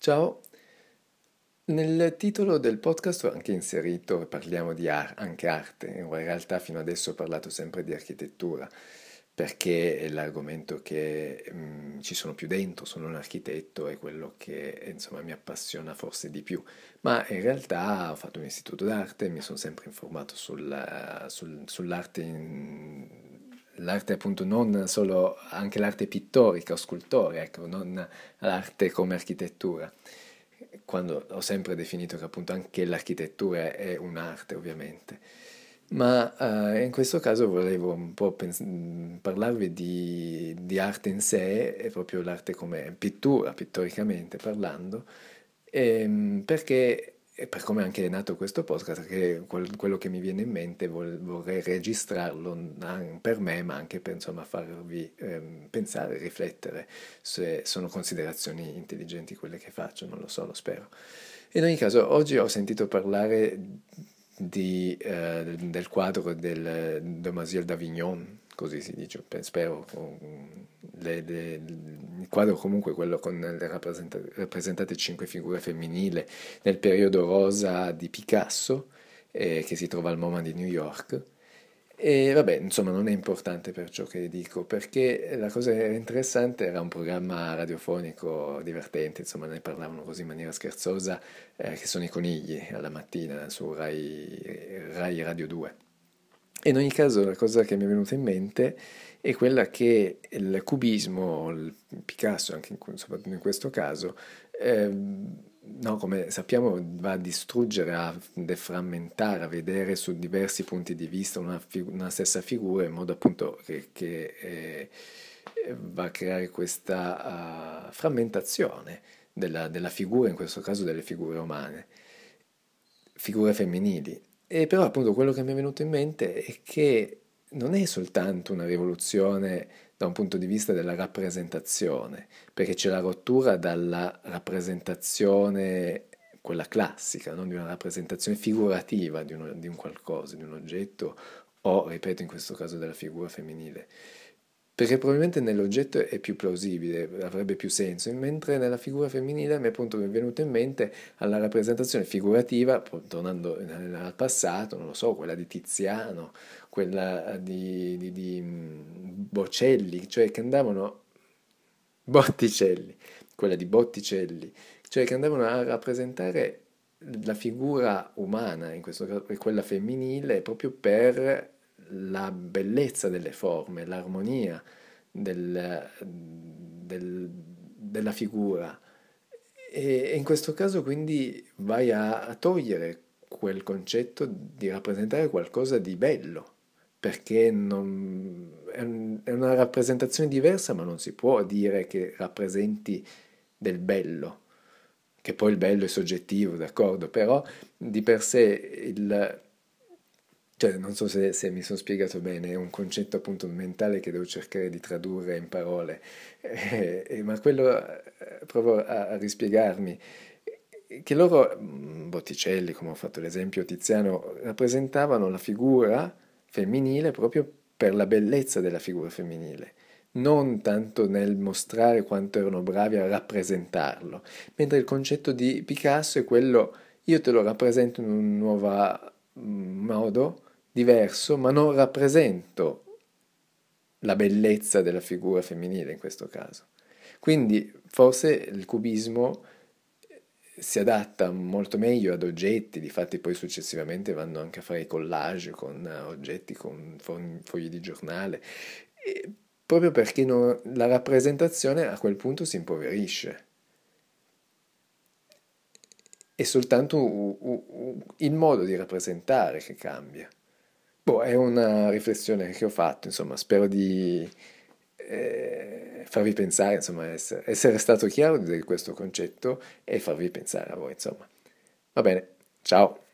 Ciao, nel titolo del podcast ho anche inserito, parliamo di ar- anche arte, in realtà fino adesso ho parlato sempre di architettura, perché è l'argomento che mh, ci sono più dentro, sono un architetto, è quello che insomma mi appassiona forse di più, ma in realtà ho fatto un istituto d'arte, mi sono sempre informato sul, sul, sull'arte in l'arte appunto non solo, anche l'arte pittorica o scultorea, ecco, non l'arte come architettura, quando ho sempre definito che appunto anche l'architettura è un'arte ovviamente. Ma uh, in questo caso volevo un po' pens- parlarvi di, di, arte in sé, e proprio l'arte come pittura, pittoricamente parlando, ehm, perché e per come anche è nato questo podcast, che quello che mi viene in mente vorrei registrarlo per me, ma anche per insomma, farvi ehm, pensare, riflettere se sono considerazioni intelligenti quelle che faccio, non lo so, lo spero. In ogni caso, oggi ho sentito parlare di, eh, del quadro del Demoiselle d'Avignon, così si dice, spero, le, le, il quadro comunque quello con le rappresentate cinque figure femminili nel periodo rosa di Picasso, eh, che si trova al MoMA di New York. E vabbè, insomma, non è importante per ciò che dico, perché la cosa interessante era un programma radiofonico divertente, insomma, ne parlavano così in maniera scherzosa, eh, che sono i conigli alla mattina su Rai, Rai Radio 2. In ogni caso la cosa che mi è venuta in mente è quella che il cubismo, il Picasso anche in, soprattutto in questo caso, eh, no, come sappiamo va a distruggere, a deframmentare, a vedere su diversi punti di vista una, una stessa figura in modo appunto che, che eh, va a creare questa uh, frammentazione della, della figura, in questo caso delle figure umane, figure femminili e però appunto quello che mi è venuto in mente è che non è soltanto una rivoluzione da un punto di vista della rappresentazione, perché c'è la rottura dalla rappresentazione, quella classica, non di una rappresentazione figurativa di, uno, di un qualcosa, di un oggetto o, ripeto, in questo caso della figura femminile perché probabilmente nell'oggetto è più plausibile, avrebbe più senso, mentre nella figura femminile mi è venuto in mente alla rappresentazione figurativa, tornando al passato, non lo so, quella di Tiziano, quella di, di, di mm, Bocelli, cioè che andavano, Botticelli, quella di Botticelli, cioè che andavano a rappresentare la figura umana, in questo caso quella femminile, proprio per la bellezza delle forme, l'armonia del, del, della figura. E, in questo caso quindi vai a, a togliere quel concetto di rappresentare qualcosa di bello, perché non, è, un, è, una rappresentazione diversa, ma non si può dire che rappresenti del bello, che poi il bello è soggettivo, d'accordo, però di per sé il, cioè, non so se, se, mi sono spiegato bene, è un concetto appunto mentale che devo cercare di tradurre in parole, eh, eh, ma quello eh, provo a, a, rispiegarmi, che loro, mm, Botticelli, come ho fatto l'esempio, Tiziano, rappresentavano la figura femminile proprio per la bellezza della figura femminile, non tanto nel mostrare quanto erano bravi a rappresentarlo, mentre il concetto di Picasso è quello, io te lo rappresento in un nuovo mm, modo, diverso, ma non rappresento la bellezza della figura femminile in questo caso. Quindi forse il cubismo eh, si adatta molto meglio ad oggetti, difatti poi successivamente vanno anche a fare i collage con oggetti, con fogli di giornale, proprio perché non, la rappresentazione a quel punto si impoverisce. È soltanto il modo di rappresentare che cambia. Boh, è una riflessione che ho fatto, insomma, spero di eh, farvi pensare, insomma, essere, essere stato chiaro di questo concetto e farvi pensare a voi, insomma. Va bene, ciao!